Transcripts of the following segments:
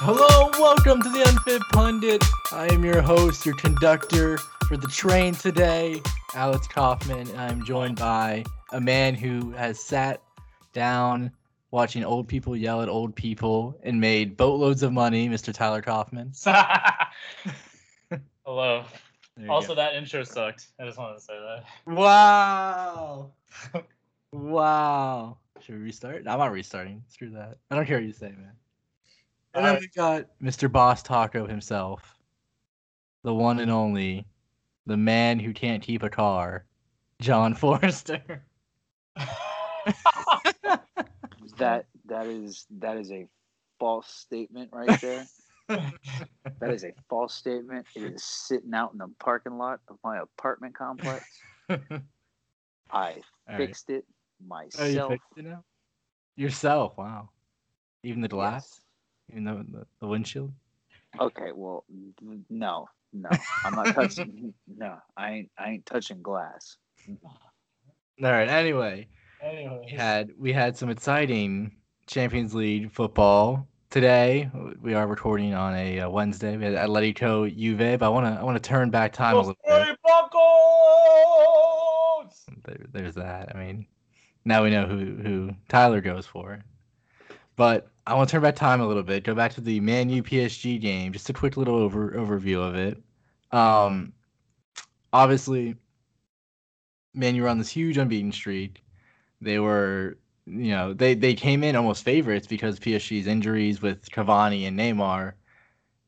Hello, welcome to the Unfit Pundit. I am your host, your conductor for the train today, Alex Kaufman. I'm joined by a man who has sat down watching old people yell at old people and made boatloads of money, Mr. Tyler Kaufman. Hello. Also, go. that intro sucked. I just wanted to say that. wow. wow. Should we restart? I'm not restarting. Screw that. I don't care what you say, man. And then we got Mr. Boss Taco himself, the one and only, the man who can't keep a car, John Forrester. That that is that is a false statement right there. that is a false statement. It is sitting out in the parking lot of my apartment complex. I All right. fixed it Oh, you myself. fixed it now? Yourself, wow. Even the glass? Even know, the, the windshield? Okay, well, no, no, I'm not touching. no, I ain't. I ain't touching glass. All right. Anyway, anyway. we had we had some exciting Champions League football today. We are recording on a uh, Wednesday. We had Atletico Juve, but I want to I want to turn back time a little bit. There, there's that. I mean, now we know who who Tyler goes for. But I want to turn back time a little bit. Go back to the Man U PSG game. Just a quick little over overview of it. Um, obviously, Man U were on this huge unbeaten streak. They were, you know, they they came in almost favorites because PSG's injuries with Cavani and Neymar,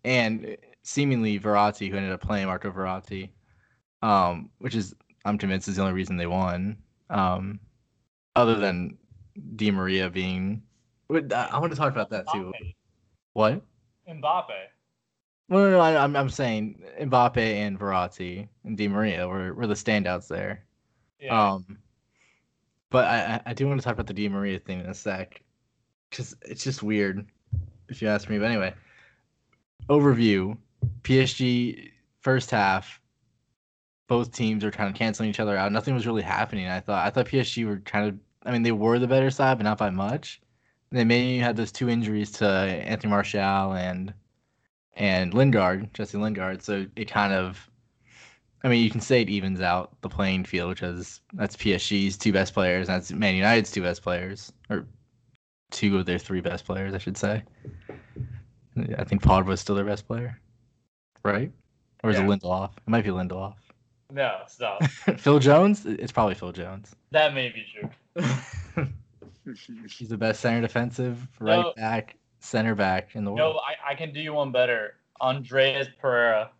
and seemingly Verratti, who ended up playing Marco Verratti, um, which is I'm convinced is the only reason they won. Um, other than Di Maria being, I I want to talk about that too. Mbappe. What? Mbappe. Well, no, no, I, I'm I'm saying Mbappe and Verratti and Di Maria were, were the standouts there. Yeah. Um, but I, I- I do want to talk about the Di Maria thing in a sec, because it's just weird, if you ask me. But anyway, overview: PSG first half, both teams are kind of canceling each other out. Nothing was really happening. I thought I thought PSG were kind of. I mean, they were the better side, but not by much. And then maybe you had those two injuries to Anthony Martial and and Lingard, Jesse Lingard. So it kind of I mean, you can say it evens out the playing field, which is that's PSG's two best players, and that's Man United's two best players, or two of their three best players, I should say. I think Pogba's still their best player, right? Or is Yeah. it Lindelof? It might be Lindelof. no, stop. Phil Jones? It's probably Phil Jones. that may be true. He's the best center defensive, right No. back, center back in the world. No, I, I can do you one better. Andreas Pereira.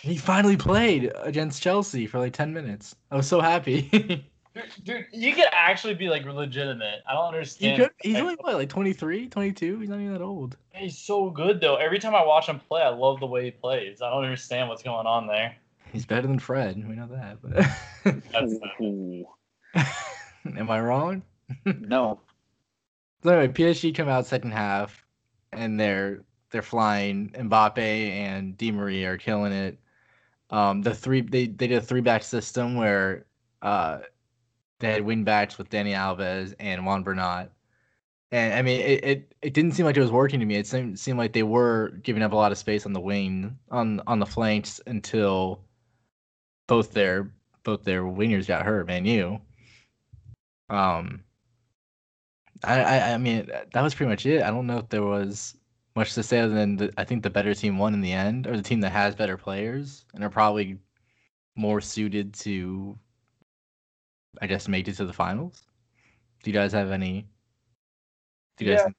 He finally played against Chelsea for like ten minutes. I was so happy. Dude, dude, you could actually be like legitimate. I don't he understand. could, he's only what, like 23, 22? He's not even that old. He's so good though. Every time I watch him play, I love the way he plays. I don't understand what's going on there. He's better than Fred. We know that. But That's am I wrong? no, So anyway, PSG come out second half, and they're they're flying. Mbappe and Di Maria are killing it. Um, the three they they did a three back system where uh they had wing backs with Dani Alves and Juan Bernat. And I mean, it, it, it didn't seem like it was working to me. It seemed seemed like they were giving up a lot of space on the wing on on the flanks until both their both their wingers got hurt. Man, you. Um, I, I I mean that was pretty much it. I don't know if there was much to say other than the, I think the better team won in the end, or the team that has better players and are probably more suited to, I guess, make it to the finals. Do you guys have any? Do you guys Yeah. think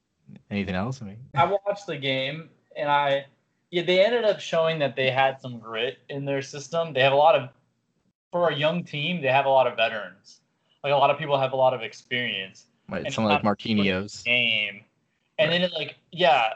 anything else? I mean, I watched the game and I yeah, they ended up showing that they had some grit in their system. They have a lot of for a young team, they have a lot of veterans. Like a lot of people have a lot of experience like someone like Marquinhos. game. And then it like yeah.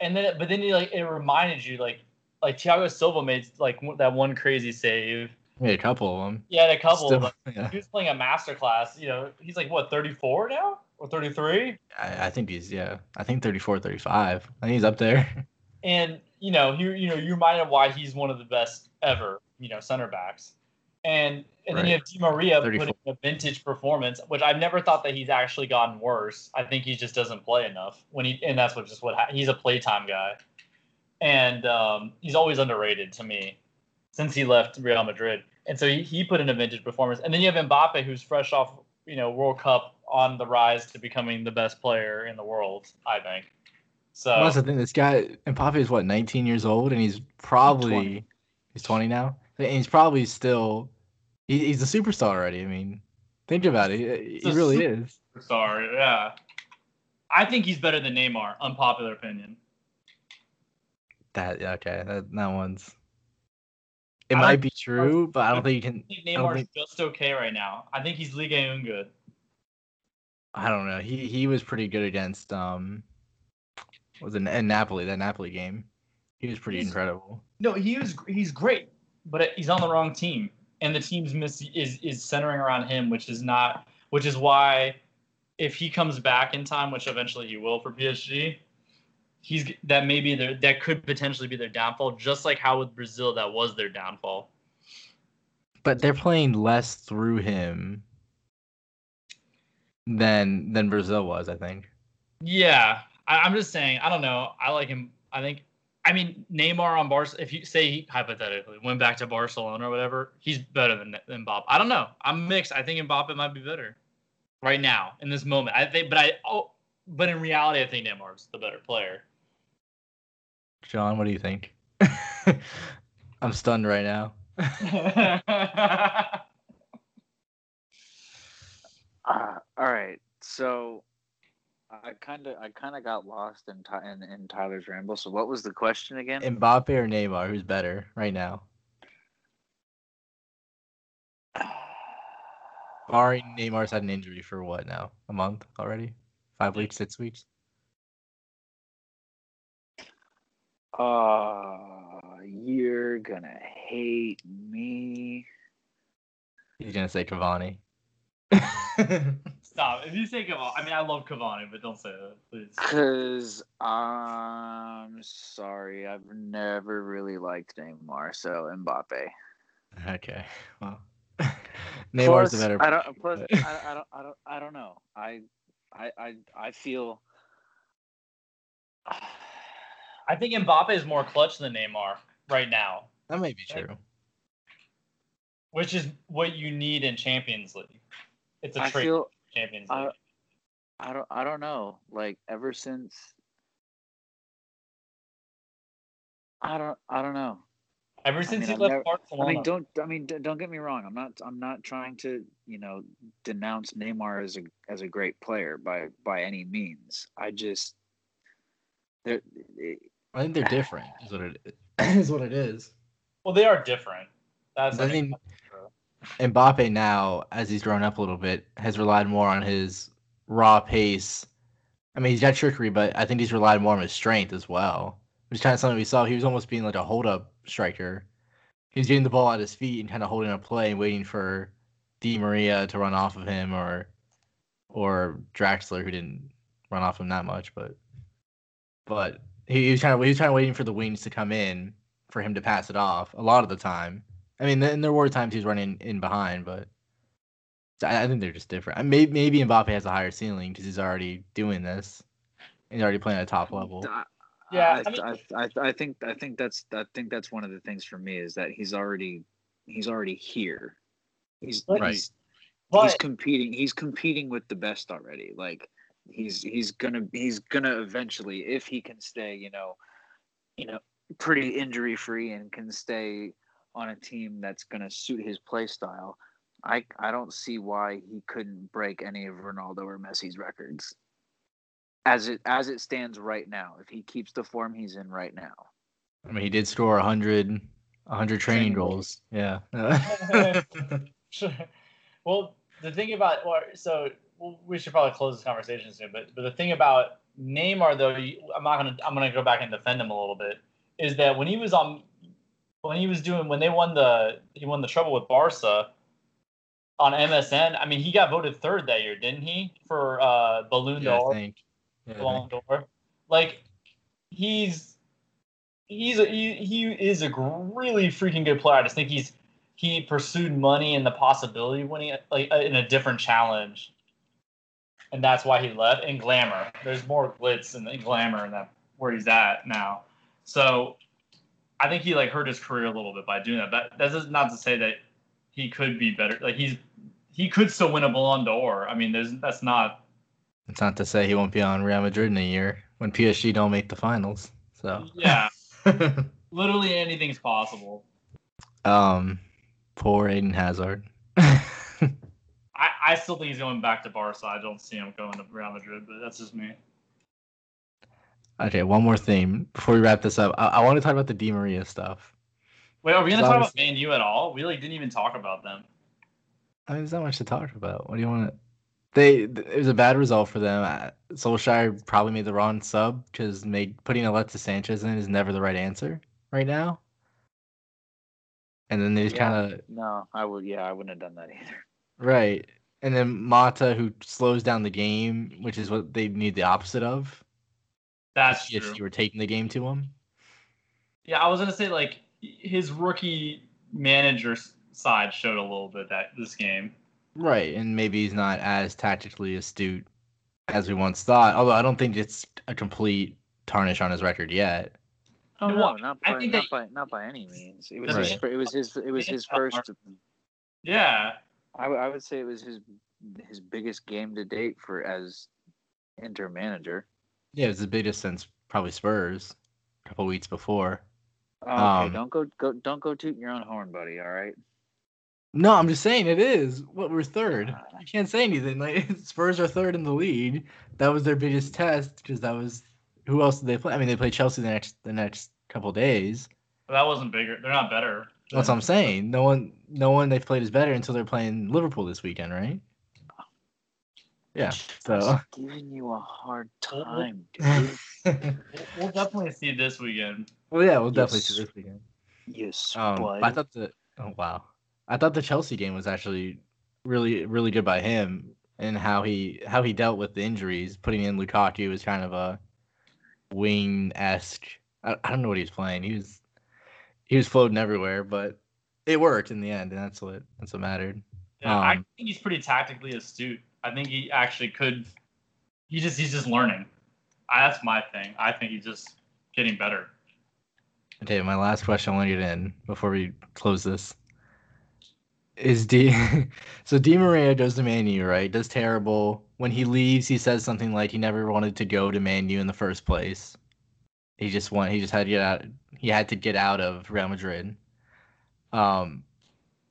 And then but then it, like it reminded you like like Thiago Silva made like that one crazy save. Yeah, a couple of them. Yeah, a couple Still, yeah. he was playing a master class, you know, he's like what, 34 now? Or 33? I, I think he's yeah. I think 34, 35. I think he's up there. and you know, you you know, you reminded why he's one of the best ever, you know, center backs. And and then you have Di Maria 34. putting a vintage performance, which I've never thought that he's actually gotten worse. I think he just doesn't play enough when he, and that's what just what ha- he's a playtime guy, and um, he's always underrated to me since he left Real Madrid. And so he, he put in a vintage performance, and then you have Mbappe, who's fresh off you know World Cup on the rise to becoming the best player in the world. I think. So Well, that's the thing. This guy Mbappe is what 19 years old, and he's probably 20. he's 20 now, and he's probably still he, he's a superstar already. I mean, think about it. He, he really super- is. sorry, yeah. I think he's better than Neymar. Unpopular opinion. That okay. That that one's. It I might be true, but I don't think you can. I think Neymar's think- just okay right now. I think he's Liga Un good. I don't know. He he was pretty good against um. Was it in Napoli that Napoli game? He was pretty He's- incredible. No, he was he's great, but he's on the wrong team, and the team's miss is is centering around him, which is not, which is why, if he comes back in time, which eventually he will for PSG, he's that may be their that could potentially be their downfall, just like how with Brazil that was their downfall. But they're playing less through him than than Brazil was. I think. Yeah, I, I'm just saying. I don't know. I like him. I think. I mean, Neymar on Barca. If you say he hypothetically went back to Barcelona or whatever, he's better than than Mbappe. I don't know. I'm mixed. I think Mbappe might be better right now in this moment. I think, but I oh, but in reality, I think Neymar's the better player. John, what do you think? I'm stunned right now. Uh, all right, so I kind of I kind of got lost in, Ty- in in Tyler's ramble. So what was the question again? Mbappe or Neymar, who's better right now? Barring Neymar's had an injury for what now? A month already? Five weeks, six weeks? Uh, you're gonna hate me. He's gonna say Cavani. Stop. If you say Cavani, I mean, I love Cavani, but don't say that, please. Cause I'm sorry, I've never really liked Neymar, so Mbappe. okay, well, Neymar's the better. I don't. Plus, but- I, I don't. I don't. I don't know. I, I, I, I feel. I think Mbappe is more clutch than Neymar right now, That may be true. which is what you need in Champions League. It's a I trait feel. In Champions I- League. I don't. I don't know. Like ever since. I don't. I don't know. Ever since mean, he I've left never- Barcelona. I mean, don't. I mean, don't get me wrong. I'm not. I'm not trying to, you know, denounce Neymar as a as a great player by by any means. I just. There, it, I think they're different. Is what it is. what it is. well, they are different. That's I I mean, think Mbappe now, as he's grown up a little bit, has relied more on his raw pace. I mean, he's got trickery, but I think he's relied more on his strength as well. Which is kind of something we saw. He was almost being like a hold-up striker. He was getting the ball at his feet and kind of holding a play and waiting for Di Maria to run off of him or or Draxler, who didn't run off him that much, but but he, he was kind of he was kind of waiting for the wings to come in for him to pass it off a lot of the time. I mean, and there were times he was running in behind, but I, I think they're just different. I maybe maybe Mbappe has a higher ceiling because he's already doing this. He's already playing at a top level. I- Yeah, I, I mean- I, I, I think I think that's I think that's one of the things for me is that he's already he's already here. He's Right. he's, he's competing he's competing with the best already. Like he's he's gonna he's gonna eventually if he can stay you know you know pretty injury free and can stay on a team that's gonna suit his play style. I I don't see why he couldn't break any of Ronaldo or Messi's records as it as it stands right now if he keeps the form he's in right now I mean, he did score 100, 100 training Training goals. Yeah. Sure. Well, the thing about or so we should probably close this conversation soon. But but the thing about Neymar though, I'm not gonna I'm gonna go back and defend him a little bit. Is that when he was on when he was doing when they won the he won the treble with Barca on MSN. I mean, he got voted third that year, didn't he? For uh, Ballon yeah, I d'Or. think. Yeah, I Ballon think. d'Or. Like he's he's a, he, he is a really freaking good player. I just think he's he pursued money and the possibility of winning like uh, in a different challenge, and that's why he left. And glamour, there's more glitz and glamour in that where he's at now. So I think he like hurt his career a little bit by doing that. But that's not to say that he could be better. Like he's he could still win a Ballon d'Or. I mean, there's that's not. It's not to say he won't be on Real Madrid in a year when PSG don't make the finals. So yeah, literally anything's possible. Um, poor Eden Hazard. I, I still think he's going back to Barca. I don't see him going to Real Madrid, but that's just me. Okay, one more thing before we wrap this up. I, I want to talk about the Di Maria stuff. Wait, are we gonna talk about Man U at all? We like didn't even talk about them. I mean, there's not much to talk about. What do you want to? They it was a bad result for them. Uh, Solskjaer probably made the wrong sub because made putting Alexis Sanchez in is never the right answer right now. And then they just Yeah. kind of No, I would. Yeah, I wouldn't have done that either. right. And then Mata, who slows down the game, which is what they need the opposite of. That's if true. you were taking the game to him. Yeah, I was gonna say like his rookie manager side showed a little bit that this game. Right, and maybe he's not as tactically astute as we once thought. Although I don't think it's a complete tarnish on his record yet. Oh No, no, well, not I by, think not that- by not by any means. It was Right. his, it was his it was his first. Yeah, I would say it was his his biggest game to date for as Inter manager. Yeah, it was the biggest since probably Spurs a couple weeks before. Oh, okay, Um, don't go go don't go tooting your own horn, buddy. All right. No, I'm just saying it is. What we're third. I can't say anything. Like Spurs are third in the league. That was their biggest test because that was who else did they play? I mean, they played Chelsea the next the next couple days. but that wasn't bigger. They're not better. That's what I'm saying. No one, no one they've played is better until they're playing Liverpool this weekend, right? Yeah. So. Just giving you a hard Well, well- time, dude. We'll, we'll definitely see this weekend. well, yeah, we'll definitely see this weekend. Yes, Um, but I thought the oh wow, I thought the Chelsea game was actually really really good by him and how he how he dealt with the injuries. Putting in Lukaku was kind of a wing esque. I, I don't know what he was playing. He was he was floating everywhere, but it worked in the end, and that's what that's what mattered. Yeah, I Um, think he's pretty tactically astute. I think he actually could. He just he's just learning. I, that's my thing. I think he's just getting better. Okay, my last question I want to get in before we close this is D. so Di Maria goes to Man U, right? Does terrible. When he leaves, he says something like he never wanted to go to Man U in the first place. He just want he just had to get out. He had to get out of Real Madrid. Um,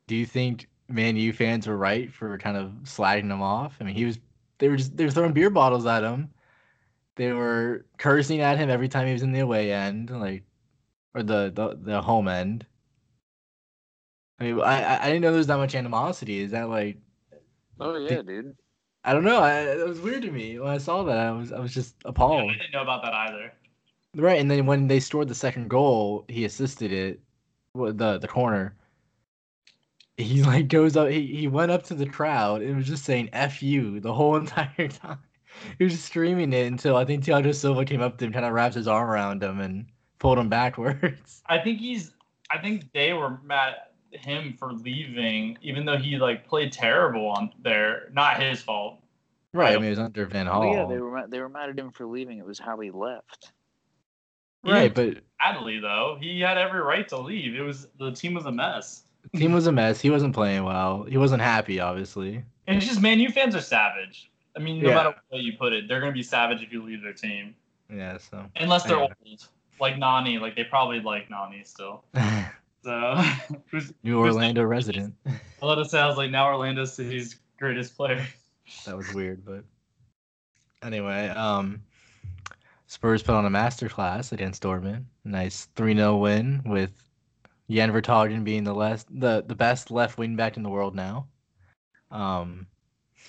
do you think Man U fans were right for kind of sliding him off? I mean, he was they were just they were throwing beer bottles at him. They were cursing at him every time he was in the away end, like or the the, the home end. I mean, I I I didn't know there was that much animosity. Is that like oh yeah, dude. I don't know. I, it was weird to me when I saw that. I was I was just Yeah, appalled. I didn't know about that either. Right, and then when they scored the second goal, he assisted it, with the the corner. He like goes up. He, he went up to the crowd and was just saying "f you" the whole entire time. He was just screaming it until I think Thiago Silva came up to him, kind of wrapped his arm around him and pulled him backwards. I think he's. I think they were mad at him for leaving, even though he like played terrible on there. Not his fault. Right, I mean it was under Van Well, Hall. yeah, they were ma- they were mad at him for leaving. It was how he left. right, but Badly though, he had every right to leave. It was the team was a mess. Team was a mess. He wasn't playing well. He wasn't happy, obviously. And it's just Man U fans are savage. I mean, no Yeah. matter what way you put it, they're gonna be savage if you leave their team, Yeah, so. unless they're old, like Nani. Like they probably like Nani still. So, who's, New who's- Orlando resident. a lot of sounds like now Orlando City's greatest player. that was weird, but anyway, um Spurs put on a masterclass against Dortmund. Nice 3-0 win with Jan Vertonghen being the last the, the best left wing back in the world now. Um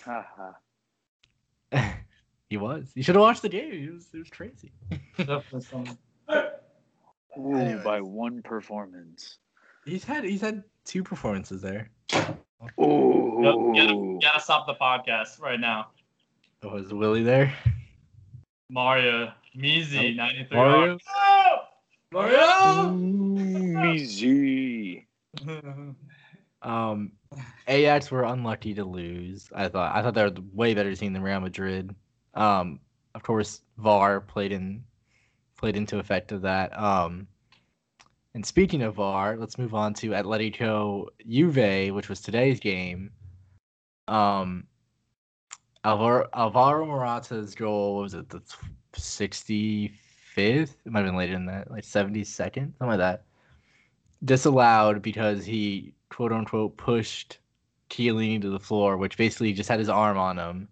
Haha. he was. You should have watched the game. It was it was crazy. Ooh, by one performance. He's had he's had two performances there. Ooh. Yep, gotta, gotta stop the podcast right now. Was Willie there? Mario, Mizi, 93. Mario? Mario! Easy. Um, Ajax were unlucky to lose. I thought. I thought they were the way better team than Real Madrid. Um, of course, VAR played in played into effect of that. Um, and speaking of VAR, let's move on to Atletico Juve, which was today's game. Um, Alvaro, Alvaro Morata's goal was it the sixty fifth? It might have been later than that, like seventy second, something like that. Disallowed because he quote unquote pushed Chiellini to the floor, which basically just had his arm on him.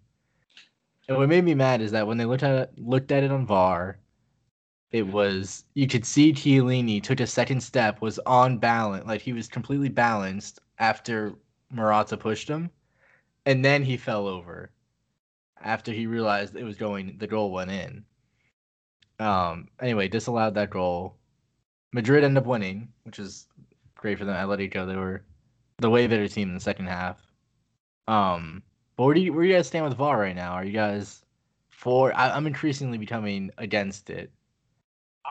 And what made me mad is that when they looked at it, looked at it on VAR, it was you could see Chiellini took a second step, was on balance, like he was completely balanced after Morata pushed him, and then he fell over after he realized it was going. The goal went in. Um. Anyway, disallowed that goal. Madrid ended up winning, which is great for them. Atletico, they were the way better team in the second half. Um. But where do you where you guys stand with VAR right now? Are you guys for? I, I'm increasingly becoming against it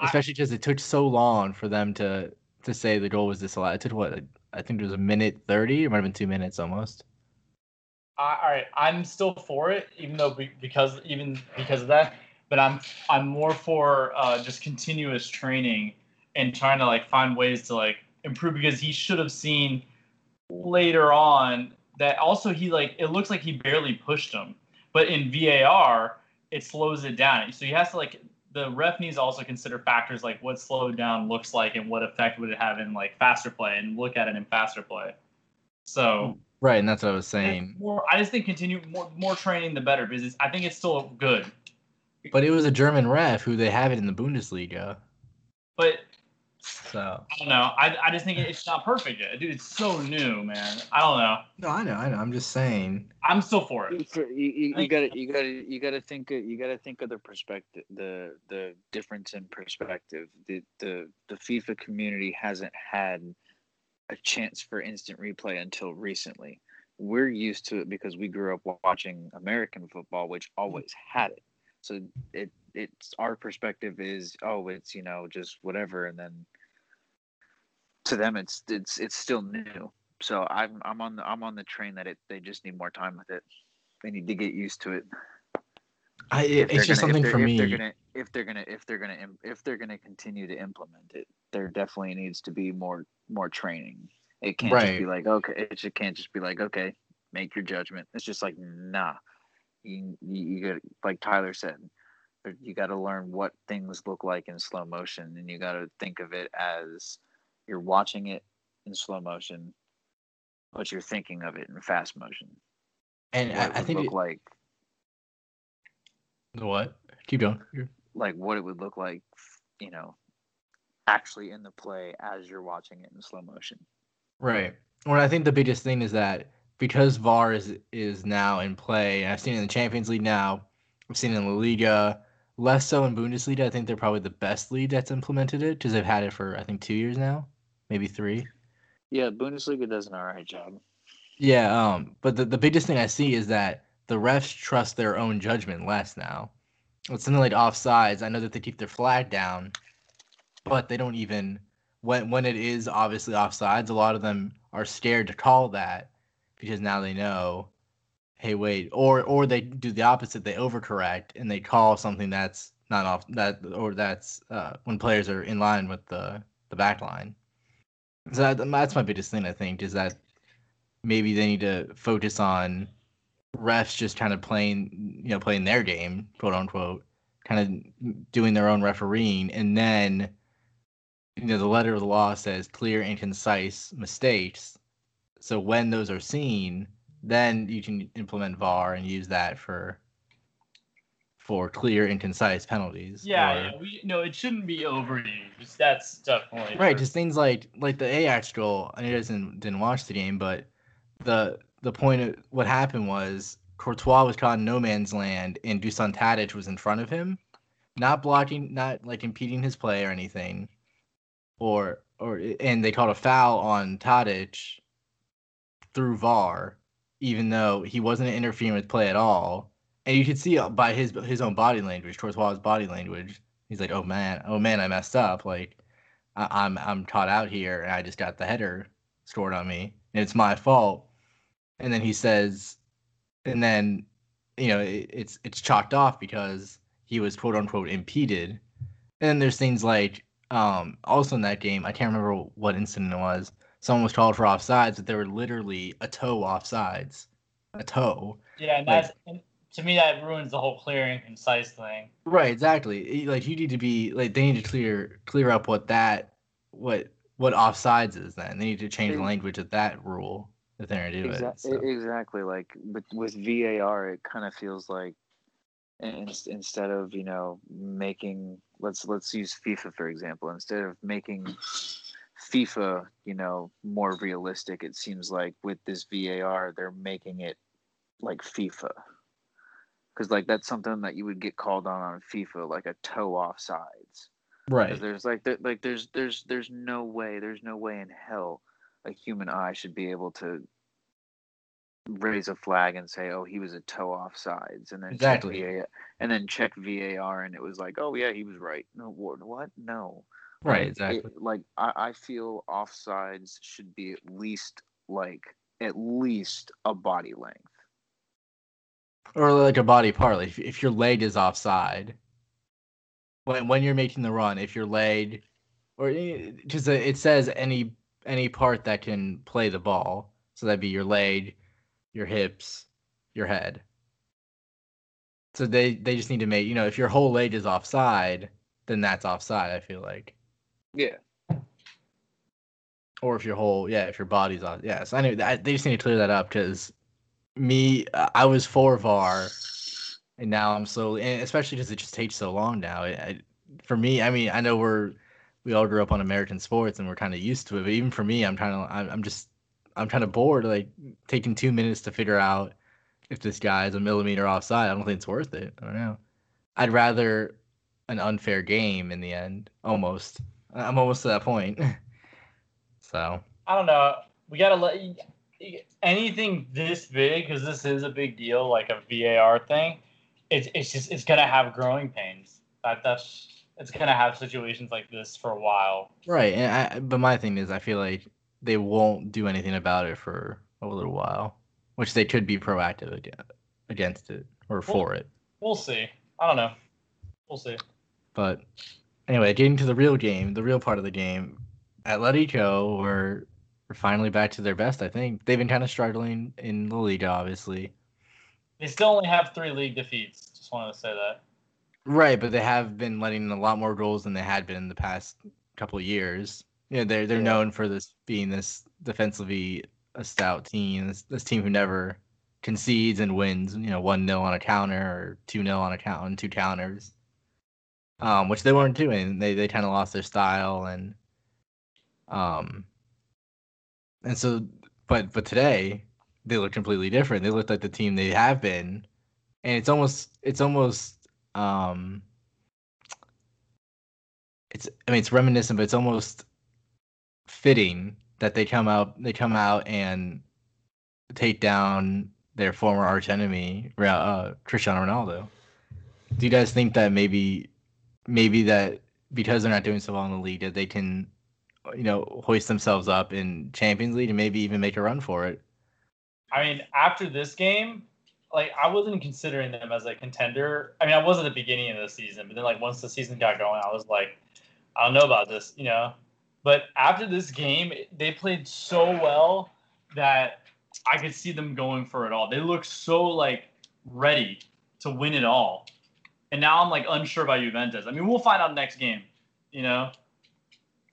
especially because it took so long for them to to say the goal was disallowed. It took what I think it was a minute thirty, it might have been two minutes almost. I, all right, I'm still for it, even though be, because even because of that. But I'm I'm more for uh, just continuous training and trying to like find ways to like improve because he should have seen later on that also he like it looks like he barely pushed him, but in VAR it slows it down. So he has to like the ref needs to also consider factors like what slowed down looks like and what effect would it have in like faster play and look at it in faster play. So right, and that's what I was saying. More, I just think continue more more training the better because I think it's still good. But it was a German ref who they have it in the Bundesliga. But so I don't know. I, I just think it's not perfect yet, dude. It's so new, man. I don't know. No, I know, I know. I'm just saying. I'm still for it. You, you, you gotta, you gotta, you gotta think. Of, you gotta think of the perspective, the the difference in perspective. The the the FIFA community hasn't had a chance for instant replay until recently. We're used to it because we grew up watching American football, which always had it. So it it's our perspective is oh it's you know just whatever and then to them it's it's it's still new. So i'm i'm on the i'm on the train that it they just need more time with it. They need to get used to it. I, it's just gonna, something for if me. they're gonna if they're gonna if they're gonna if they're gonna continue to implement it there definitely needs to be more more training. It can't Right. just be like okay it just can't just be like okay make your judgment. It's just like nah you you, you got like tyler said there- you got to learn what things look like in slow motion and you got to think of it as you're watching it in slow motion but you're thinking of it in fast motion. And what I, it I think look it, like what? Keep going. Like what it would look like you know actually in the play as you're watching it in slow motion. Right. Well i think the biggest thing is that because var is is now in play and i've seen it in the champions league now i've seen it in la liga less so in bundesliga. I think they're probably the best league that's implemented it because they've had it for i think two years now maybe three. Yeah bundesliga does an all right job. Yeah, um, but the, the biggest thing I see is that the refs trust their own judgment less now. With something like offsides, I know that they keep their flag down, but they don't even when when it is obviously offsides, a lot of them are scared to call that because now they know, hey wait, or or they do the opposite, they overcorrect and they call something that's not off that or that's uh, when players are in line with the the back line. So that, that's my biggest thing I think is that maybe they need to focus on refs just kind of playing, you know, playing their game, quote unquote, kind of doing their own refereeing, and then, you know, the letter of the law says clear and concise mistakes. So when those are seen, then you can implement VAR and use that for for clear and concise penalties. Yeah, or- yeah. We no, it shouldn't be overused. That's definitely Right, true. just things like like the Ajax goal. I know you guys didn't, didn't watch the game, but the the point of what happened was Courtois was caught in no man's land, and Dusan Tadic was in front of him, not blocking, not like impeding his play or anything, or or and they called a foul on Tadic through VAR, even though he wasn't interfering with play at all, and you could see by his his own body language, Courtois' body language, he's like, oh man, oh man, I messed up, like. I- I'm I'm caught out here, and I just got the header scored on me. and it's my fault. And then he says, and then you know it, it's it's chalked off because he was quote unquote impeded. And there's things like um also in that game I can't remember what incident it was. Someone was called for offsides, but they were literally a toe offsides, a toe. Yeah, and Like- that's and to me that ruins the whole clear and concise thing. Right, exactly. Like you need to be like they need to clear clear up what that what what offsides is. Then they need to change the language of that rule if they're gonna do it. So. Exactly. Like with with VAR, it kind of feels like in, instead of you know making let's let's use FIFA for example. Instead of making FIFA you know more realistic, it seems like with this VAR, they're making it like FIFA. Because like that's something that you would get called on on FIFA, like a toe offsides. Right. There's like there, like there's there's there's no way there's no way in hell a human eye should be able to raise a flag and say, "Oh, he was a toe off sides," and then Exactly. check VAR, and then check VAR, and it was like, "Oh yeah, he was right." No, what? No. Right, Like, exactly. It, like I, I feel offsides should be at least like at least a body length. Or like a body part. Like if, if your leg is offside, when when you're making the run, if your leg, or eh, because it says any any part that can play the ball, so that'd be your leg, your hips, your head. So they they just need to make you know if your whole leg is offside, then that's offside. I feel like. Yeah. or if your whole yeah if your body's on yeah so anyway I, they just need to clear that up because me i was for var and now i'm slowly and especially because it just takes so long now. I, I, for me i mean i know we're we all grew up on american sports and we're kind of used to it but even for me i'm trying to I'm, I'm just i'm kind of bored like taking two minutes to figure out if this guy is a millimeter offside i don't think it's worth it i don't know. I'd rather an unfair game in the end almost i'm almost to that point so I don't know. We gotta let anything this big because this is a big deal, like a VAR thing. It's it's just it's gonna have growing pains. That that's it's gonna have situations like this for a while. Right, and I, but my thing is, I feel like they won't do anything about it for a little while, which they could be proactive against it or for it. We'll see. I don't know. We'll see. But anyway, getting to the real game, the real part of the game, Atletico were, were finally back to their best. I think they've been kind of struggling in the league, obviously. They still only have three league defeats. Just wanted to say that. Right, but they have been letting in a lot more goals than they had been in the past couple of years. You know, they're they're Yeah. known for this being this defensively a stout team, this, this team who never concedes and wins. You know, one 0 on a counter or two 0 on a count on two counters, um, which they weren't doing. They they kind of lost their style and um and so, but but today they look completely different. They look like the team they have been, and it's almost it's almost um it's I mean it's reminiscent, but it's almost fitting that they come out they come out and take down their former arch enemy, uh, Cristiano Ronaldo. Do you guys think that maybe maybe that because they're not doing so well in the league that they can you know hoist themselves up in Champions League and maybe even make a run for it? I mean, after this game, like I wasn't considering them as a contender. I mean, I was at the beginning of the season, but then like once the season got going, I was like, I don't know about this, you know. But after this game, they played so well that I could see them going for it all. They look so like ready to win it all. And now I'm like unsure about Juventus. I mean, we'll find out next game, you know.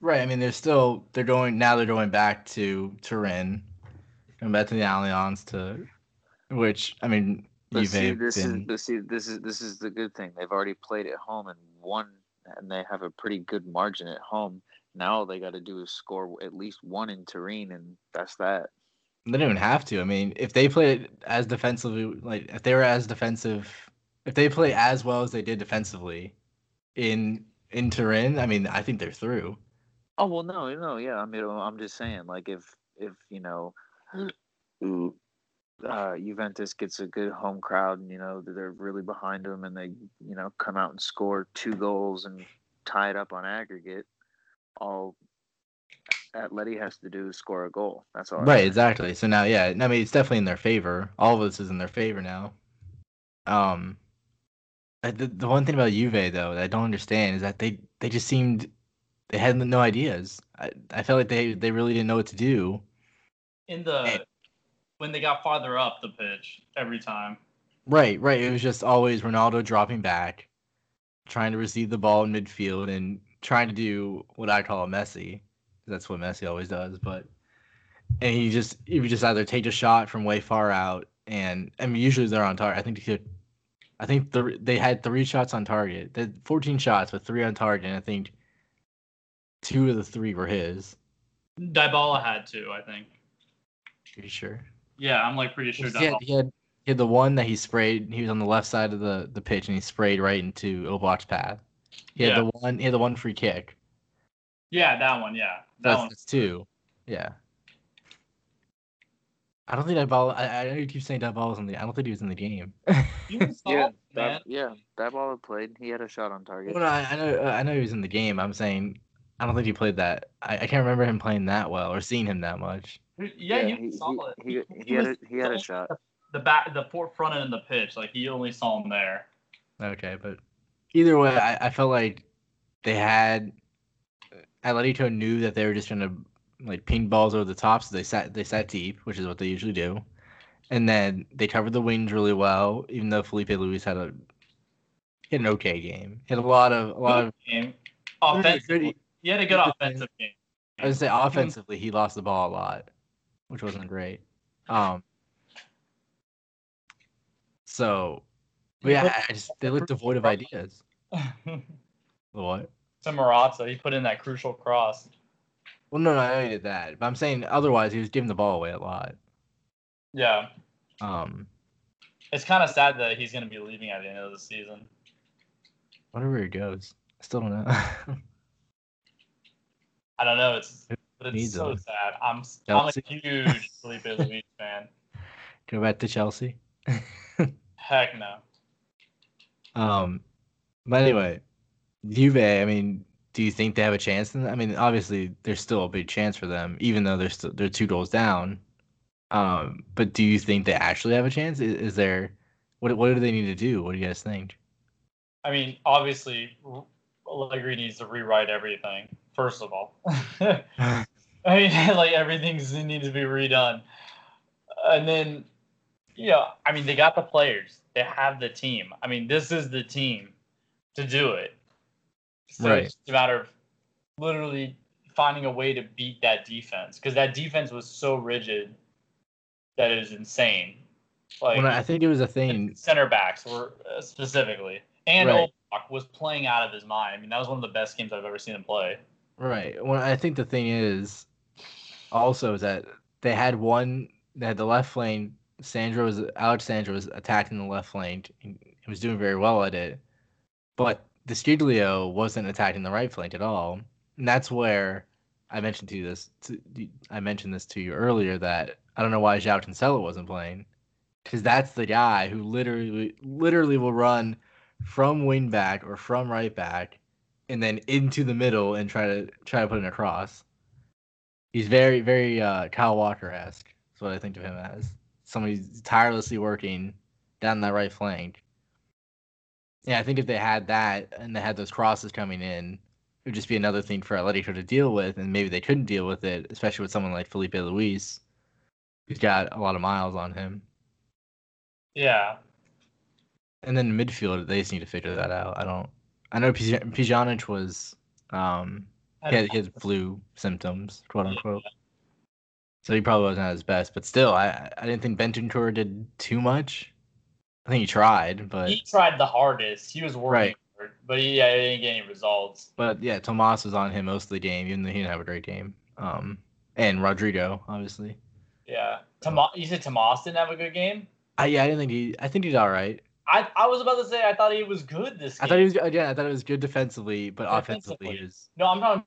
Right. I mean, they're still they're going now. They're going back to Turin, going back to the Allianz to, which I mean, But Juve see, have this been is but see, this is this is the good thing. They've already played at home and won, and they have a pretty good margin at home. Now all they got to do is score at least one in Turin, and that's that. They don't even have to. I mean, if they played as defensively, like if they were as defensive, if they play as well as they did defensively in in Turin, I mean, I think they're through. Oh well, no, no, yeah. I mean, I'm just saying, like if if you know, uh, Juventus gets a good home crowd, and you know they're really behind them, and they you know come out and score two goals and tie it up on aggregate, all Atleti has to do is score a goal. That's all. Right, exactly. So now, yeah, I mean, it's definitely in their favor. All of this is in their favor now. Um, Uh, the, the one thing about Juve though that I don't understand is that they they just seemed they had no ideas. I I felt like they they really didn't know what to do. In the when they got farther up the pitch every time. Right, right. It was just always Ronaldo dropping back, trying to receive the ball in midfield, and trying to do what I call a Messi. That's what Messi always does. But and he just he would just either take a shot from way far out, and I mean usually they're on target. I think they could, I think the, they had three shots on target. They had 14 shots with three on target, and I think two of the three were his. Dybala had two, I think. Pretty sure. Yeah, I'm like pretty sure. He had, he had he had the one that he sprayed. He was on the left side of the, the pitch and he sprayed right into Oblak's path. He had Yeah. the one. He had the one free kick. Yeah, that one. Yeah, that That's, one. that's two. Yeah. I don't think that ball. I, I know you keep saying that ball was in the. I don't think he was in the game. Yeah, that, yeah, that ball had played. He had a shot on target. well, no, I, I know. Uh, I know he was in the game. I'm saying. I don't think he played that. I, I can't remember him playing that well or seeing him that much. Yeah, he, he, was solid. he, he, He he had a, he had a shot. the back, the for- front end of the pitch. Like he only saw him there. Okay, but either way, I, I felt like they had Atletico knew that they were just gonna like ping balls over the top, so they sat they sat deep, which is what they usually do, and then they covered the wings really well. Even though Filipe Luis had a hit an okay game, had a lot of a lot of. game. Offensively, he had a good offensive game. I would say offensively, he lost the ball a lot, which wasn't great. Um. So, but yeah, I- I just they looked devoid of ideas. What? to Marazza, he put in that crucial cross. Well, no, no, I know he did that, but I'm saying otherwise he was giving the ball away a lot. Yeah, Um, it's kind of sad that he's going to be leaving at the end of the season. wonder where he goes. I still don't know. I don't know. It's but it's needs so him? sad. I'm s- I'm a huge Filipe Luis fan. Go back to Chelsea. Heck no. Um, but anyway, Juve. I mean, do you think they have a chance? In I mean, obviously, there's still a big chance for them, even though they're still they're two goals down. Um, but do you think they actually have a chance? Is, is there what what do they need to do? What do you guys think? I mean, obviously, Allegri needs to rewrite everything. First of all, I mean, like everything's needs to be redone, and then, know, I mean, they got the players, they have the team. I mean, this is the team to do it. So Right. it's a matter of literally finding a way to beat that defense because that defense was so rigid that it is insane. Like Well, I think it was a thing. center backs were uh, specifically, and Right. Oblak was playing out of his mind. I mean, that was one of the best games I've ever seen him play. Right. Well, I think the thing is also is that they had one. They had the left lane. Sandro was Alex Sandro was attacking the left lane. He he was doing very well at it, but De Sciglio wasn't attacking the right flank at all. And that's where I mentioned to you this. To, I mentioned this to you earlier that I don't know why João Cancelo wasn't playing, because that's the guy who literally literally will run from wing back or from right back and then into the middle and try to try to put it across. He's very, very uh, Kyle Walker esque. That's what I think of him as. Somebody tirelessly working down that right flank. Yeah, I think if they had that and they had those crosses coming in, it would just be another thing for Atletico to deal with, and maybe they couldn't deal with it, especially with someone like Filipe Luis, who's got a lot of miles on him. Yeah, And then midfield, they just need to figure that out. I don't. I know Pjanic was um he had, he had flu symptoms, quote unquote. So he probably wasn't at his best, but still, I I didn't think Bentancur did too much. I think he tried, but he tried the hardest. He was working Right. hard, but he, yeah, he didn't get any results. but yeah, Tomas was on him most of the game, even though he didn't have a great game. Um, and Rodrigo, obviously. Yeah, Tomas. You said Tomas didn't have a good game. I yeah, I didn't think he. I think he's all right. I, I was about to say I thought he was good this game. I thought he was again. I thought it was good defensively, but Defensively. offensively, he was. No, I'm talking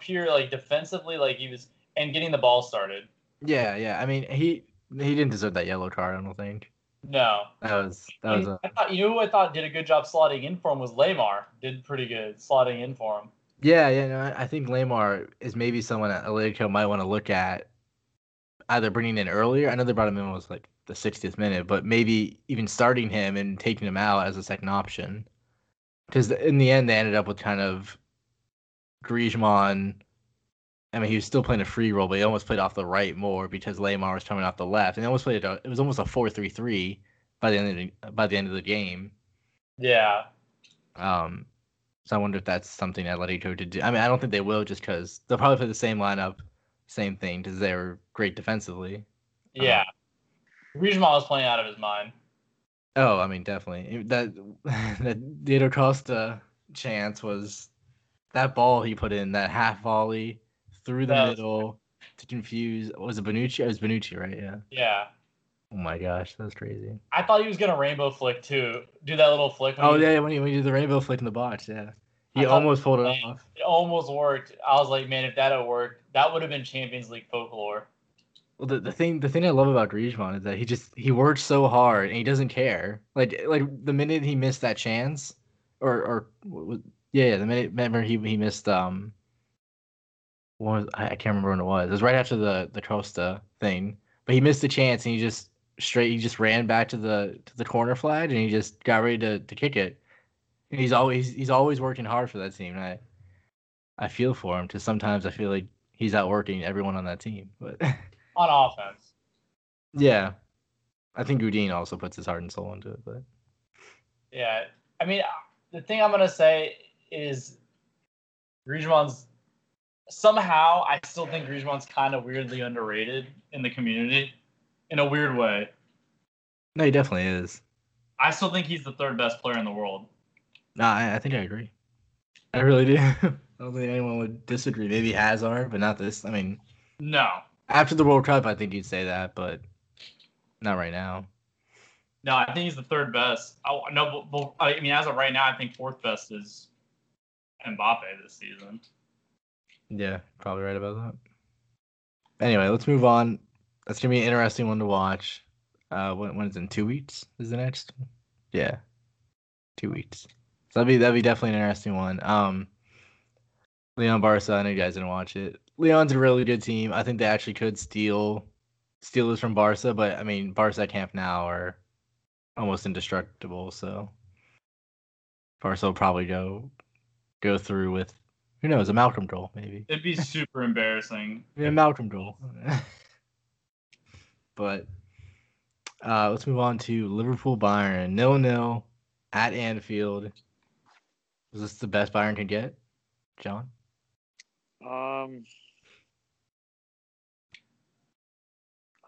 pure like defensively, like he was and getting the ball started. Yeah, yeah. I mean, he he didn't deserve that yellow card. I don't think No, that was that was a I thought you know who I thought did a good job slotting in for him was Lemar. Did pretty good slotting in for him. Yeah, yeah, no, I think Lemar is maybe someone that Atletico might want to look at, either bringing in earlier. I know they brought him in was like the 60th minute, but maybe even starting him and taking him out as a second option. Because in the end, they ended up with kind of Griezmann. I mean, he was still playing a free role, but he almost played off the right more because Lemar was coming off the left, and they almost played. A, it was almost a four-three-three by the end of the, by the end of the game. Yeah. Um, so I wonder if that's something Atletico to do. I mean, I don't think they will, just because they'll probably play the same lineup, same thing, because they're great defensively. Yeah. Griezmann was playing out of his mind. Oh, I mean, definitely that that Diego Costa chance was that ball he put in that half volley through the That was- middle to confuse. Was it Bonucci? It was Bonucci, right? Yeah. Yeah. Oh my gosh, that's crazy. I thought he was gonna rainbow flick too. Do that little flick. when Oh yeah, when he, when he did the rainbow flick in the box, yeah, he almost pulled it off. It almost worked. I was like, man, if that had worked, that would have been Champions League folklore. Well, the, the thing the thing I love about Griezmann is that he just he works so hard and he doesn't care. Like like the minute he missed that chance, or or yeah, yeah the minute remember he he missed um. Was, I I can't remember when it was. It was right after the the Costa thing, but he missed the chance and he just straight he just ran back to the to the corner flag and he just got ready to, to kick it. And he's always he's always working hard for that team. And I I feel for him because sometimes I feel like he's outworking everyone on that team, but. On offense. Yeah, I think Godín also puts his heart and soul into it, but Yeah. I mean, uh, the thing I'm gonna say is Griezmann's somehow I still think Griezmann's kind of weirdly underrated in the community in a weird way. no, he definitely is. I still think he's the third best player in the world. No, I, I think I agree. I really do. I don't think anyone would disagree. Maybe Hazard, but not this. I mean, No. after the World Cup, I think you'd say that, but not right now. No, I think he's the third best. Oh, no, but, but, I mean, as of right now, I think fourth best is Mbappe this season. Yeah, probably right about that. Anyway, let's move on. That's gonna be an interesting one to watch. Uh, when, when is it in two weeks? Is the next? Yeah, two weeks. So that'd be that'd be definitely an interesting one. Um, Lyon Barca. I know you guys didn't watch it. Lyon's a really good team. I think they actually could steal steal this from Barca, but I mean, Barca Camp Nou are almost indestructible. So Barca will probably go go through with who knows a Malcom goal maybe. It'd be super embarrassing. Yeah, Malcom goal. but uh, let's move on to Liverpool Bayern nil nil at Anfield. Was this the best Bayern could get, John? Um,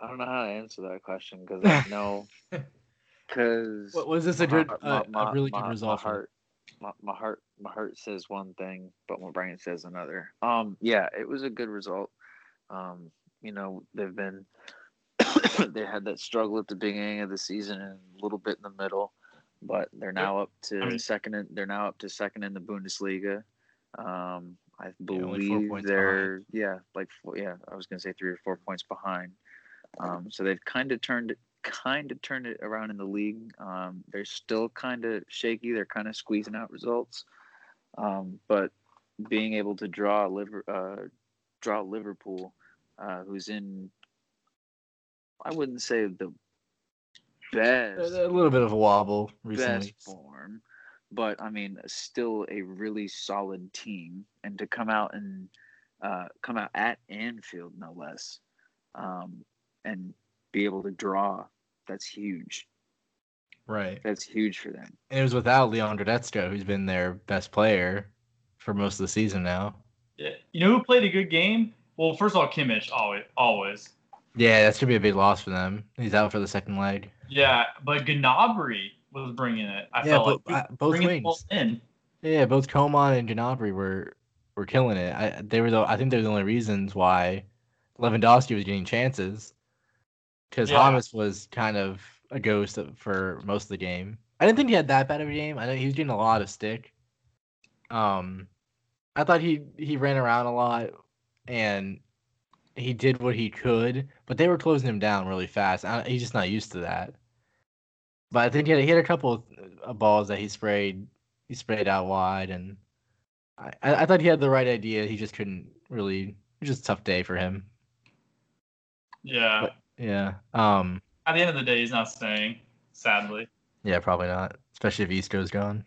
I don't know how to answer that question because I know because What was this a good, uh, a really good my, result? My for- heart, my, my heart, my heart says one thing, but my brain says another. Um, yeah, it was a good result. Um, you know, they've been they had that struggle at the beginning of the season and a little bit in the middle, but they're now up to I mean- second. In, they're now up to second in the Bundesliga. Um, I Yeah, believe points they're yeah, like four, yeah. I was gonna say three or four points behind. Um, so they've kind of turned it, kind of turned it around in the league. Um, they're still kind of shaky. They're kind of squeezing out results. Um, but being able to draw Liver, uh, draw Liverpool, uh, who's in, I wouldn't say the best A, little bit of a wobble recently. best form, but I mean, still a really solid team, and to come out and uh, come out at Anfield, no less, um, and be able to draw, that's huge. Right. That's huge for them. And it was without Leon Goretzka, who's been their best player for most of the season now. Yeah. You know who played a good game? Well, first of all, Kimmich, always. always. Yeah, that's gonna be a big loss for them. He's out for the second leg. Yeah, but Gnabry was bringing it. I yeah, felt bo- like uh, both bringing the wings. in. Yeah, both Coman and Gnabry were were killing it. I they were the I think they were the only reasons why Lewandowski was getting chances because Yeah. James was kind of a ghost for most of the game. I didn't think he had that bad of a game. I know he was doing a lot of stick. Um, I thought he he ran around a lot and he did what he could, but they were closing him down really fast. I, he's just not used to that. But I think he had, he had a couple of uh, balls that he sprayed he sprayed out wide and I, I thought he had the right idea. He just couldn't really. It was just a tough day for him. Yeah. But- Yeah. Um. At the end of the day, he's not staying. Sadly, Yeah, probably not. Especially if Isco's gone.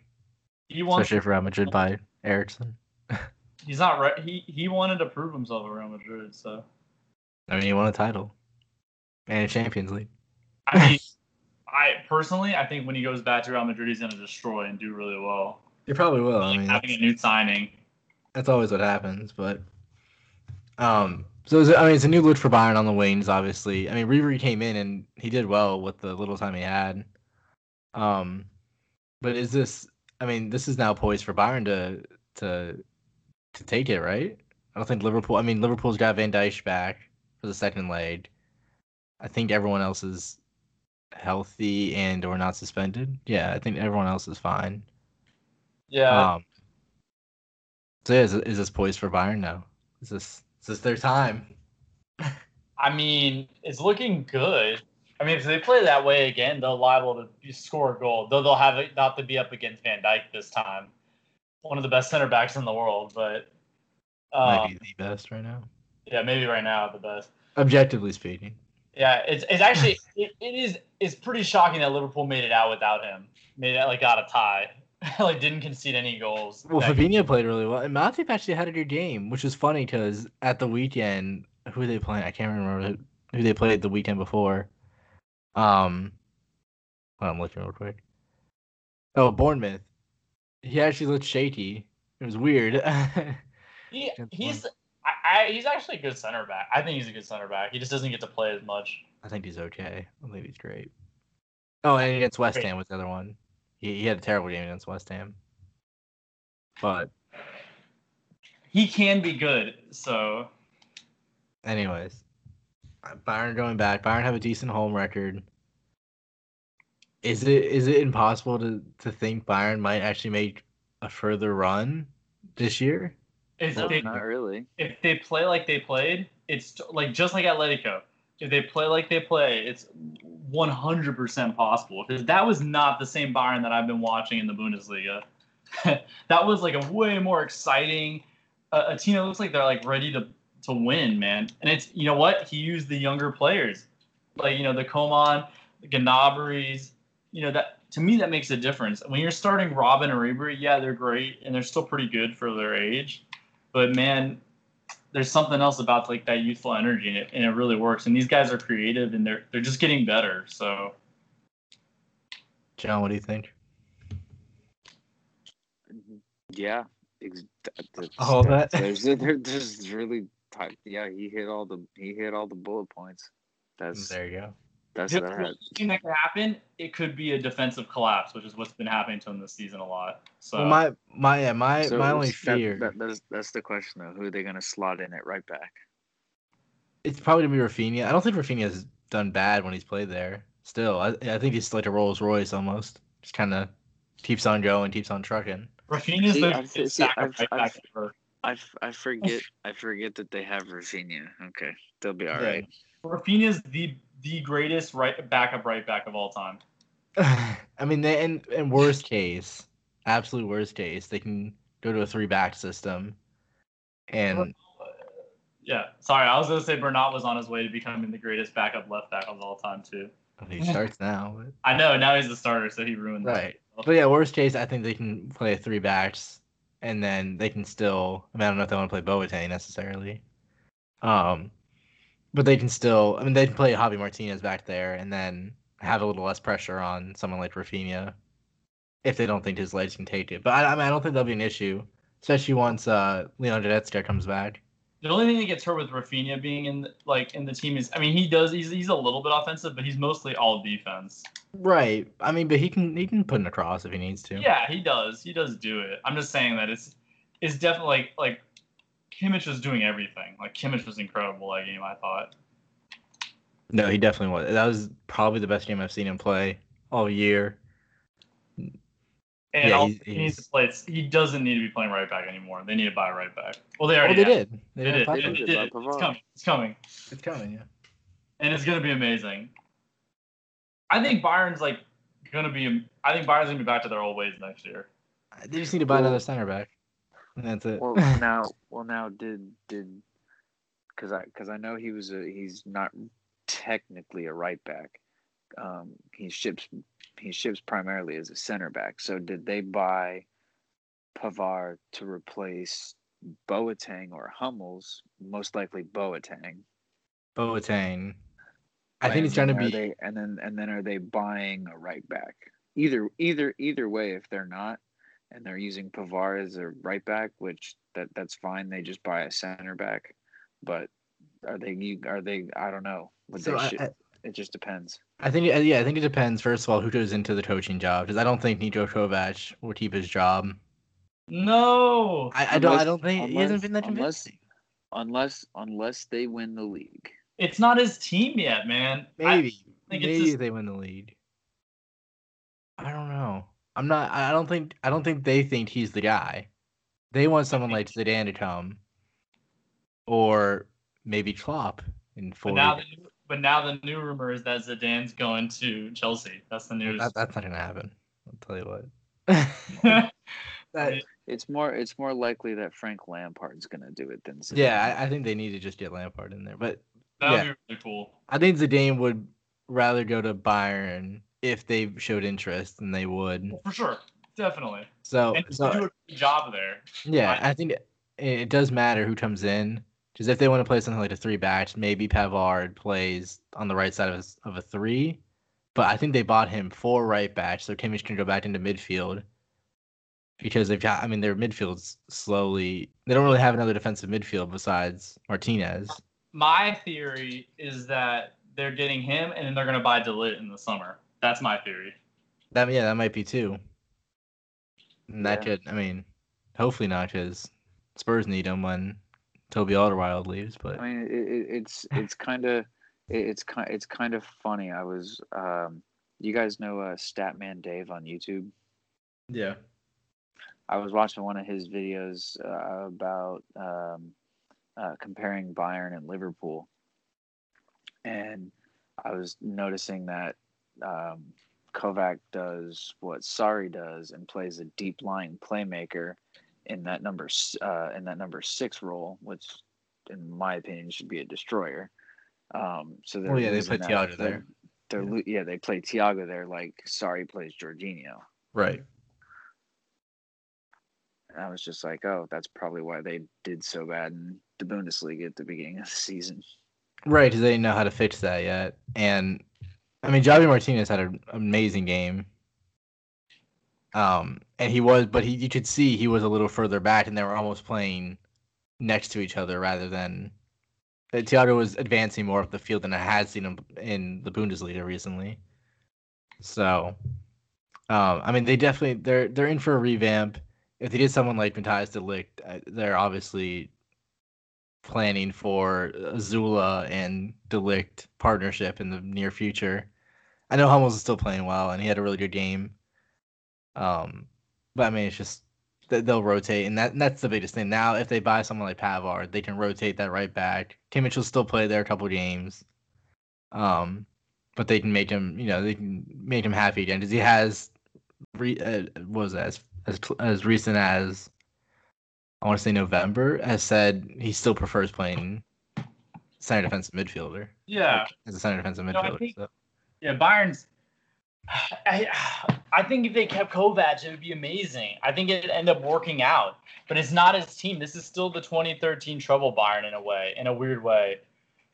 he wants. Especially if Real Madrid by Eriksen. He's not. Re- he he wanted to prove himself at Real Madrid. So I mean, he won a title and a Champions League. I mean, I personally, I think when he goes back to Real Madrid, he's going to destroy and do really well. He probably will. I mean, having a new signing. that's always what happens. But um, so it- I mean, it's a new look for Bayern on the wings. Obviously, I mean, Ribery came in and he did well with the little time he had. Um, but is this? I mean, this is now poised for Bayern to to to take it, right? I don't think Liverpool. I mean, Liverpool's got Van Dijk back for the second leg. I think everyone else is healthy and or not suspended. Yeah, I think everyone else is fine. Yeah. Um. So yeah, is, is this poised for Bayern now? Is this is this their time? I mean, it's looking good. I mean, if they play that way again, they're liable to score a goal. Though they'll have it not to be up against Van Dijk this time, one of the best center backs in the world. But uh, Might be the best right now, yeah, maybe right now the best. objectively speaking. Yeah, it's it's actually it, it is it's pretty shocking that Liverpool made it out without him. Made it like got a tie, like didn't concede any goals. Well, Fabinho played really well, and Matip actually had a good game, which is funny because at the weekend, who they playing? I can't remember who- who they played the weekend before. Um, well, I'm looking real quick. Oh, Bournemouth. He actually looked shaky. It was weird. he, he's I, I, he's actually a good center back. I think he's a good center back. He just doesn't get to play as much. I think he's okay. I think he's great. Oh, and against West Ham was the other one. He, he had a terrible game against West Ham. But He can be good. So anyways, uh, Bayern going back. Bayern have a decent home record. Is it is it impossible to to think Bayern might actually make a further run this year? if No, they not really. if they play like they played, it's t- like just like Atletico. If they play like they play, it's 100% possible. Because that was not the same Bayern that I've been watching in the Bundesliga. that was like a way more exciting. Uh, a team that looks like they're like ready to to win, man. And it's you know what he used the younger players, like you know the Coman, the Gnabrys. You know that to me that makes a difference. When you're starting Robben or Ribery, yeah, they're great and they're still pretty good for their age. But man, there's something else about like that youthful energy, and it, and it really works. And these guys are creative, and they're they're just getting better. So John, what do you think? Mm-hmm. Yeah. Ex- that's- All that? There's there, there's really ti- yeah. He hit all the he hit all the bullet points. That's There you go. That's the that. worst thing that could happen, it could be a defensive collapse, which is what's been happening to him this season a lot. So Well, my my yeah, my So my only fear That, that's that's the question though. Who are they gonna slot in at right back? it's probably gonna be Rafinha. I don't think Rafinha's done bad when he's played there. Still, I I think he's like a Rolls Royce almost. Just kind of keeps on going, keeps on trucking. Rafinha's See, the I've- see, I've- right I've- back ever. I, f- I forget I forget that they have Rafinha. Okay, they'll be all Yeah. right. Rafinha's the the greatest right backup right back of all time. I mean, they, in in worst case, absolute worst case, they can go to a three back system, and Yeah, sorry, I was gonna say Bernat was on his way to becoming the greatest backup left back of all time too. he starts now. I know now he's the starter, so he ruined that. right, but yeah, worst case, I think they can play three backs, and then they can still. I mean, I don't know if they want to play Boateng necessarily, um, but they can still. I mean, they can play Javi Martinez back there, and then have a little less pressure on someone like Rafinha, if they don't think his legs can take it. But I, I mean, I don't think that'll be an issue, especially once uh, Leon Goretzka comes back. The only thing that gets hurt with Rafinha being in the, like in the team is, I mean, he does he's he's a little bit offensive, but he's mostly all defense. Right. I mean, but he can he can put it across if he needs to. Yeah, he does. He does do it. I'm just saying that it's it's definitely like like Kimmich was doing everything. Like Kimmich was incredible that game. I thought. No, he definitely was. That was probably the best game I've seen him play all year. And Yeah, all, he's- he needs he's- to play. He doesn't need to be playing right back anymore. They need to buy a right back. Well, they Oh, already they did. They did. did. They did. They It's bought Pavard. coming. It's coming. It's coming. Yeah. and it's gonna be amazing. I think Bayern's like gonna be. I think Bayern's gonna be back to their old ways next year. They just need to buy Well- another center back. That's it. Well, now, well, now, did did because I because I know he was a he's not technically a right back. Um, he ships he ships primarily as a center back. So did they buy Pavard to replace Boateng or Hummels? Most likely Boateng. Boateng. I think he's trying to be. They, and then and then are they buying a right back? Either either either way, if they're not, and they're using Pavard as a right back, which that that's fine. They just buy a center back. But are they you are they? I don't know. Would So they I, shi- I, it just depends. I think uh, yeah, I think it depends. First of all, who goes into the coaching job? Because I don't think Niko Kovac will keep his job. No. I, I don't. I don't think he hasn't been that unless- convincing. Unless unless they win the league. It's not his team yet, man. I- Maybe. it's Maybe just- they win the league. I don't know. I'm not. I don't think. I don't think they think he's the guy. They want someone like Zidane to come, or maybe Klopp in four. but now, the new, but now the new rumor is that Zidane's going to Chelsea. That's the news. That, that's not gonna happen. I'll tell you what. That- It's more it's more likely that Frank Lampard's gonna do it than Zidane. yeah, I, I think they need to just get Lampard in there. But that would yeah. be really cool. I think Zidane would rather go to Bayern if they showed interest than they would. Oh, for sure. Definitely. So, and so do a job there. Yeah, I- I think it, it does matter who comes in. Because if they want to play something like a three batch, maybe Pavard plays on the right side of a, of a three. But I think they bought him for right back, so Kimmich can go back into midfield. Because they've got, I mean, their midfield's slowly. They don't really have another defensive midfield besides Martinez. My theory is that they're getting him and then they're going to buy De Ligt in the summer. That's my theory. That yeah, that might be two. And that Yeah. could, I mean, hopefully not, because Spurs need him when Toby Alderweireld leaves. But I mean, it, it, it's it's kind of it's kind it's kind of funny. I was, um, you guys know uh, Statman Dave on YouTube. yeah, I was watching one of his videos uh, about um, uh, comparing Bayern and Liverpool, and I was noticing that um, Kovac does what Sarri does and plays a deep lying playmaker in that number uh, in that number six role, which, in my opinion, should be a destroyer. Um, so they're yeah, they play that- they're- there. They're Yeah. yeah, they play Thiago there like Sarri plays Jorginho. right. And I was just like, oh, that's probably why they did so bad in the Bundesliga at the beginning of the season. Right, because they didn't know how to fix that yet. And I mean, Javi Martinez had an amazing game. Um, and he was, but he you could see he was a little further back, and they were almost playing next to each other rather than. That Thiago was advancing more up the field than I had seen him in the Bundesliga recently. So, um, I mean, they definitely they're they're in for a revamp. If they did someone like Matthias De Ligt, uh, they're obviously planning for Süle and De Ligt partnership in the near future. I know Hummels is still playing well, and he had a really good game. Um, but I mean, it's just they'll rotate, and that and that's the biggest thing. Now, if they buy someone like Pavard, they can rotate that right back. Kimmich will still play there a couple games. Um, but they can make him, you know, they can make him happy again because he has, re, uh, what was as as as recent as I want to say November, has said he still prefers playing center defensive midfielder Yeah. as a center defensive No, midfielder. think- so. Yeah, Bayern's. I, I think if they kept Kovac, it would be amazing. I think it'd end up working out, but it's not his team. This is still the 2013 treble Bayern in a way, in a weird way.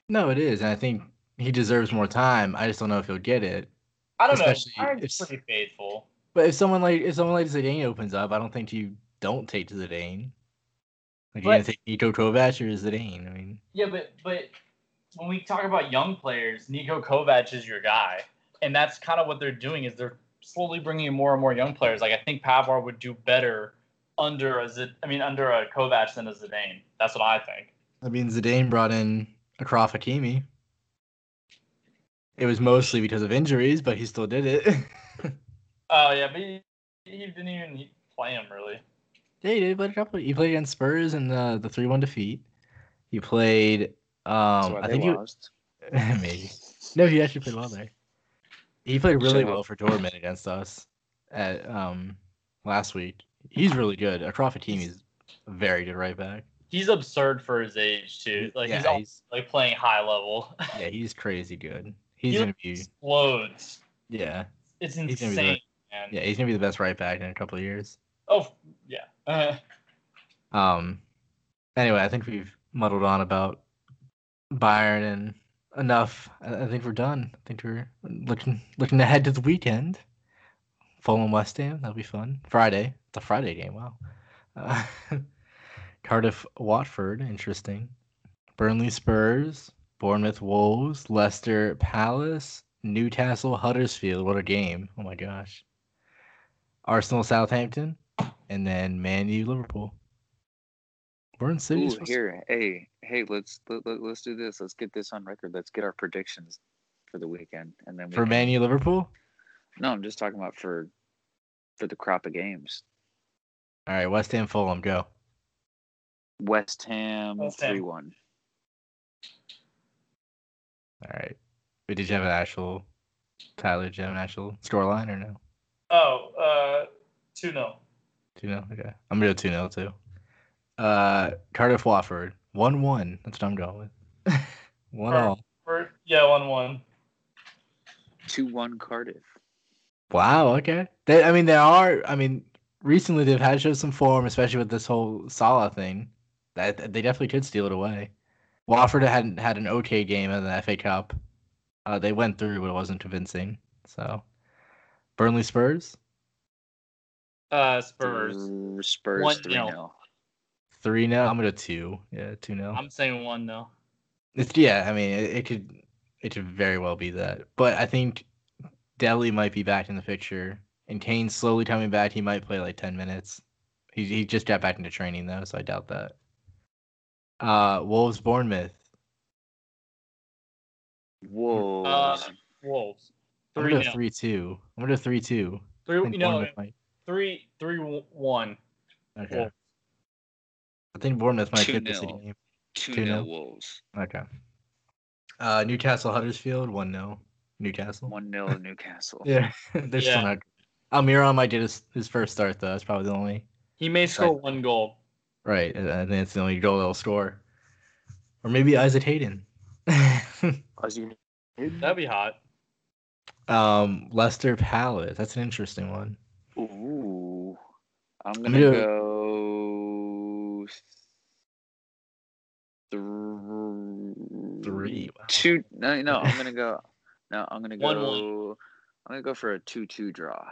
No, it is, and I think he deserves more time. I just don't know if he'll get it. I don't Especially know. Bayern's if- pretty faithful. But if someone like if someone like Zidane opens up, I don't think you don't take to Zidane. Like you But- gonna take Niko Kovac or Zidane? I mean, Yeah, but but when we talk about young players, Niko Kovac is your guy, and that's kind of what they're doing. Is they're slowly bringing in more and more young players. Like I think Pavard would do better under a Zid, I mean under a Kovac than a Zidane. That's what I think. I mean Zidane brought in Achraf Hakimi. It was mostly because of injuries, but he still did it. Oh yeah, but he, he didn't even play him really. Yeah, he did. But a couple. He played against Spurs in the the three one defeat. He played. Um, I they think he lost. maybe. No, he actually played well there. He played really Shut up. well for Dortmund against us at um last week. He's really good. Achraf Hakimi's very good right back. He's absurd for his age too. Like yeah, he's, all, he's like playing high level. yeah, he's crazy good. He's he gonna be explodes. yeah, It's insane, gonna be man. yeah, he's gonna be the best right back in a couple of years. Oh yeah. Uh, Um. Anyway, I think we've muddled on about Bayern and enough. I, I think we're done. I think we're looking looking ahead to the weekend. Fulham West Ham. That'll be fun. Friday. It's a Friday game. Wow. Uh, Cardiff Watford. Interesting. Burnley Spurs. Bournemouth Wolves. Leicester Palace. Newcastle Huddersfield. What a game! Oh my gosh. Arsenal Southampton, and then Man U Liverpool. We're in City. Ooh, here, hey, hey, let's let, let, let's do this. Let's get this on record. Let's get our predictions for the weekend, and then we for can- Man U Liverpool. No, I'm just talking about for for the crop of games. All right, West Ham Fulham go. West Ham West Ham. three one. All right. But did you have an actual Tyler? Did you have an actual scoreline or no? oh, uh, two 0 Two 0 Okay. I'm gonna go two 0 too. Uh, Cardiff Watford one one. That's what I'm going with. one Or- all. Or yeah, one one. Two one Cardiff. Wow. Okay. They, I mean, there are. I mean, recently they've had showed some form, especially with this whole Sala thing. That they definitely could steal it away. Watford hadn't had an okay game in the FA Cup. Uh, they went through, but it wasn't convincing. So, Burnley Spurs Uh, Spurs. Spurs One three nil. 0 three 0 I'm gonna two. Yeah, two 0 I'm saying one 0 It's yeah. I mean, it, it could it could very well be that, but I think Dele might be back in the picture, and Kane's slowly coming back. He might play like ten minutes. He he just got back into training though, so I doubt that. Uh, Wolves Bournemouth. Wolves. Uh, Wolves. I'm Three gonna nil. three two. I'm gonna three two. Three. You know, might. Three three one. Okay. Wolves. I think Bournemouth might get this 2-0. game. two 2-0. 0 Wolves. Okay. Uh, Newcastle Huddersfield one 0 Newcastle. One 0 Newcastle. Yeah, they're Yeah. still not. Almiron might get his, his first start though. That's probably the only. He may score Right. one goal. Right, and I think it's the only goal they'll score. Or maybe Isaac Hayden. As That'd be hot. um, Leicester Palace. That's an interesting one. Ooh. I'm I'm gonna gonna- go thr- Three. Wow. Two. No, no. I'm gonna go. No, I'm gonna go. One, one. I'm gonna go for a two-two draw.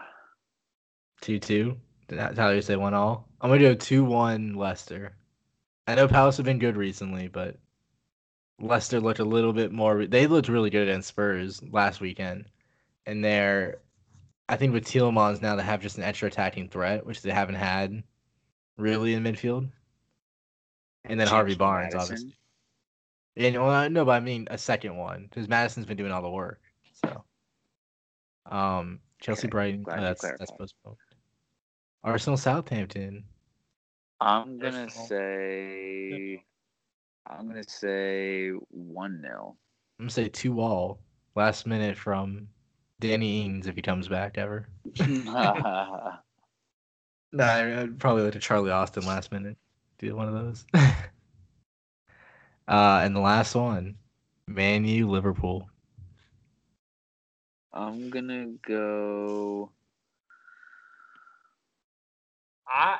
Two two. Did that Tyler say one all? I'm gonna go two one Leicester. I know Palace have been good recently, but Leicester looked a little bit more. They looked really good against Spurs last weekend, and they're. I think with Tielemans now they have just an extra attacking threat, which they haven't had really in midfield. And then Harvey Barnes, Maddison. obviously. No, uh, no, but I mean a second one because Maddison's been doing all the work. So, um, Chelsea Okay, Brighton. oh, that's that's postponed. Arsenal Southampton. I'm gonna Arsenal. say. I'm gonna say one 0 I'm gonna say two all. Last minute from Danny Ings if he comes back ever. Nah, I- I'd probably like to Charlie Austin last minute. Do one of those. uh, and the last one, Man U Liverpool. I'm gonna go I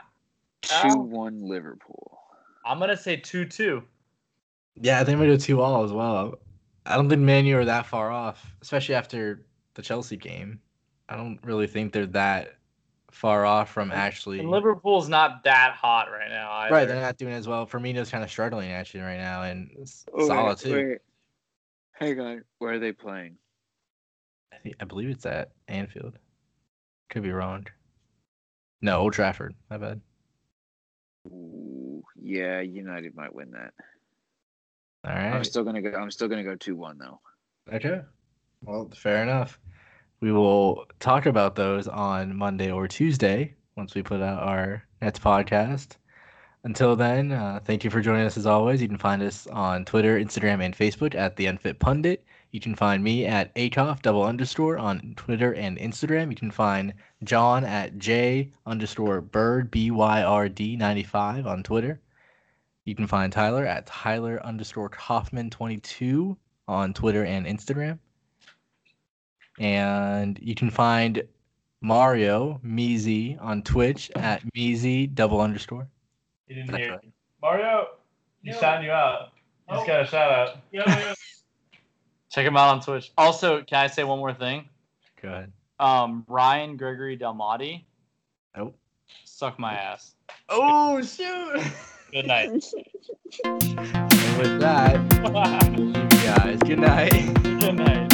two Oh. one Liverpool. I'm gonna say two two. Yeah, I think I'm gonna go two all as well. I don't think Man U are that far off, especially after the Chelsea game. I don't really think they're that far off from actually. And Liverpool's not that hot right now. Either. Right, they're not doing as well. Firmino's kind of struggling actually right now, and S- Oh, Salah wait, too. wait. Hang on, where are they playing? I, think, I believe it's at Anfield. Could be wrong. No, Old Trafford. My bad. Ooh, yeah, United might win that. All I'm still gonna go. I'm still gonna go two one though. Okay. Well, fair enough. We will talk about those on Monday or Tuesday once we put out our next podcast. Until then, uh, thank you for joining us as always. You can find us on Twitter, Instagram, and Facebook at The Unfit Pundit. You can find me at Akoff double underscore on Twitter and Instagram. You can find John at J underscore Bird B Y R D ninety five on Twitter. You can find Tyler at Tyler underscore Kaufman twenty two on Twitter and Instagram. And you can find Mario Meezy on Twitch at Meezy double underscore. You didn't That's hear. right. Mario, he's Yo. shouting you out. You just Oh. got a shout out. Yo, yo. Check him out on Twitch. Also, can I say one more thing? Go ahead. Um, Ryan Gregory Delmati, Nope. suck my ass. Oh shoot! Good night. and with that, you guys, good night.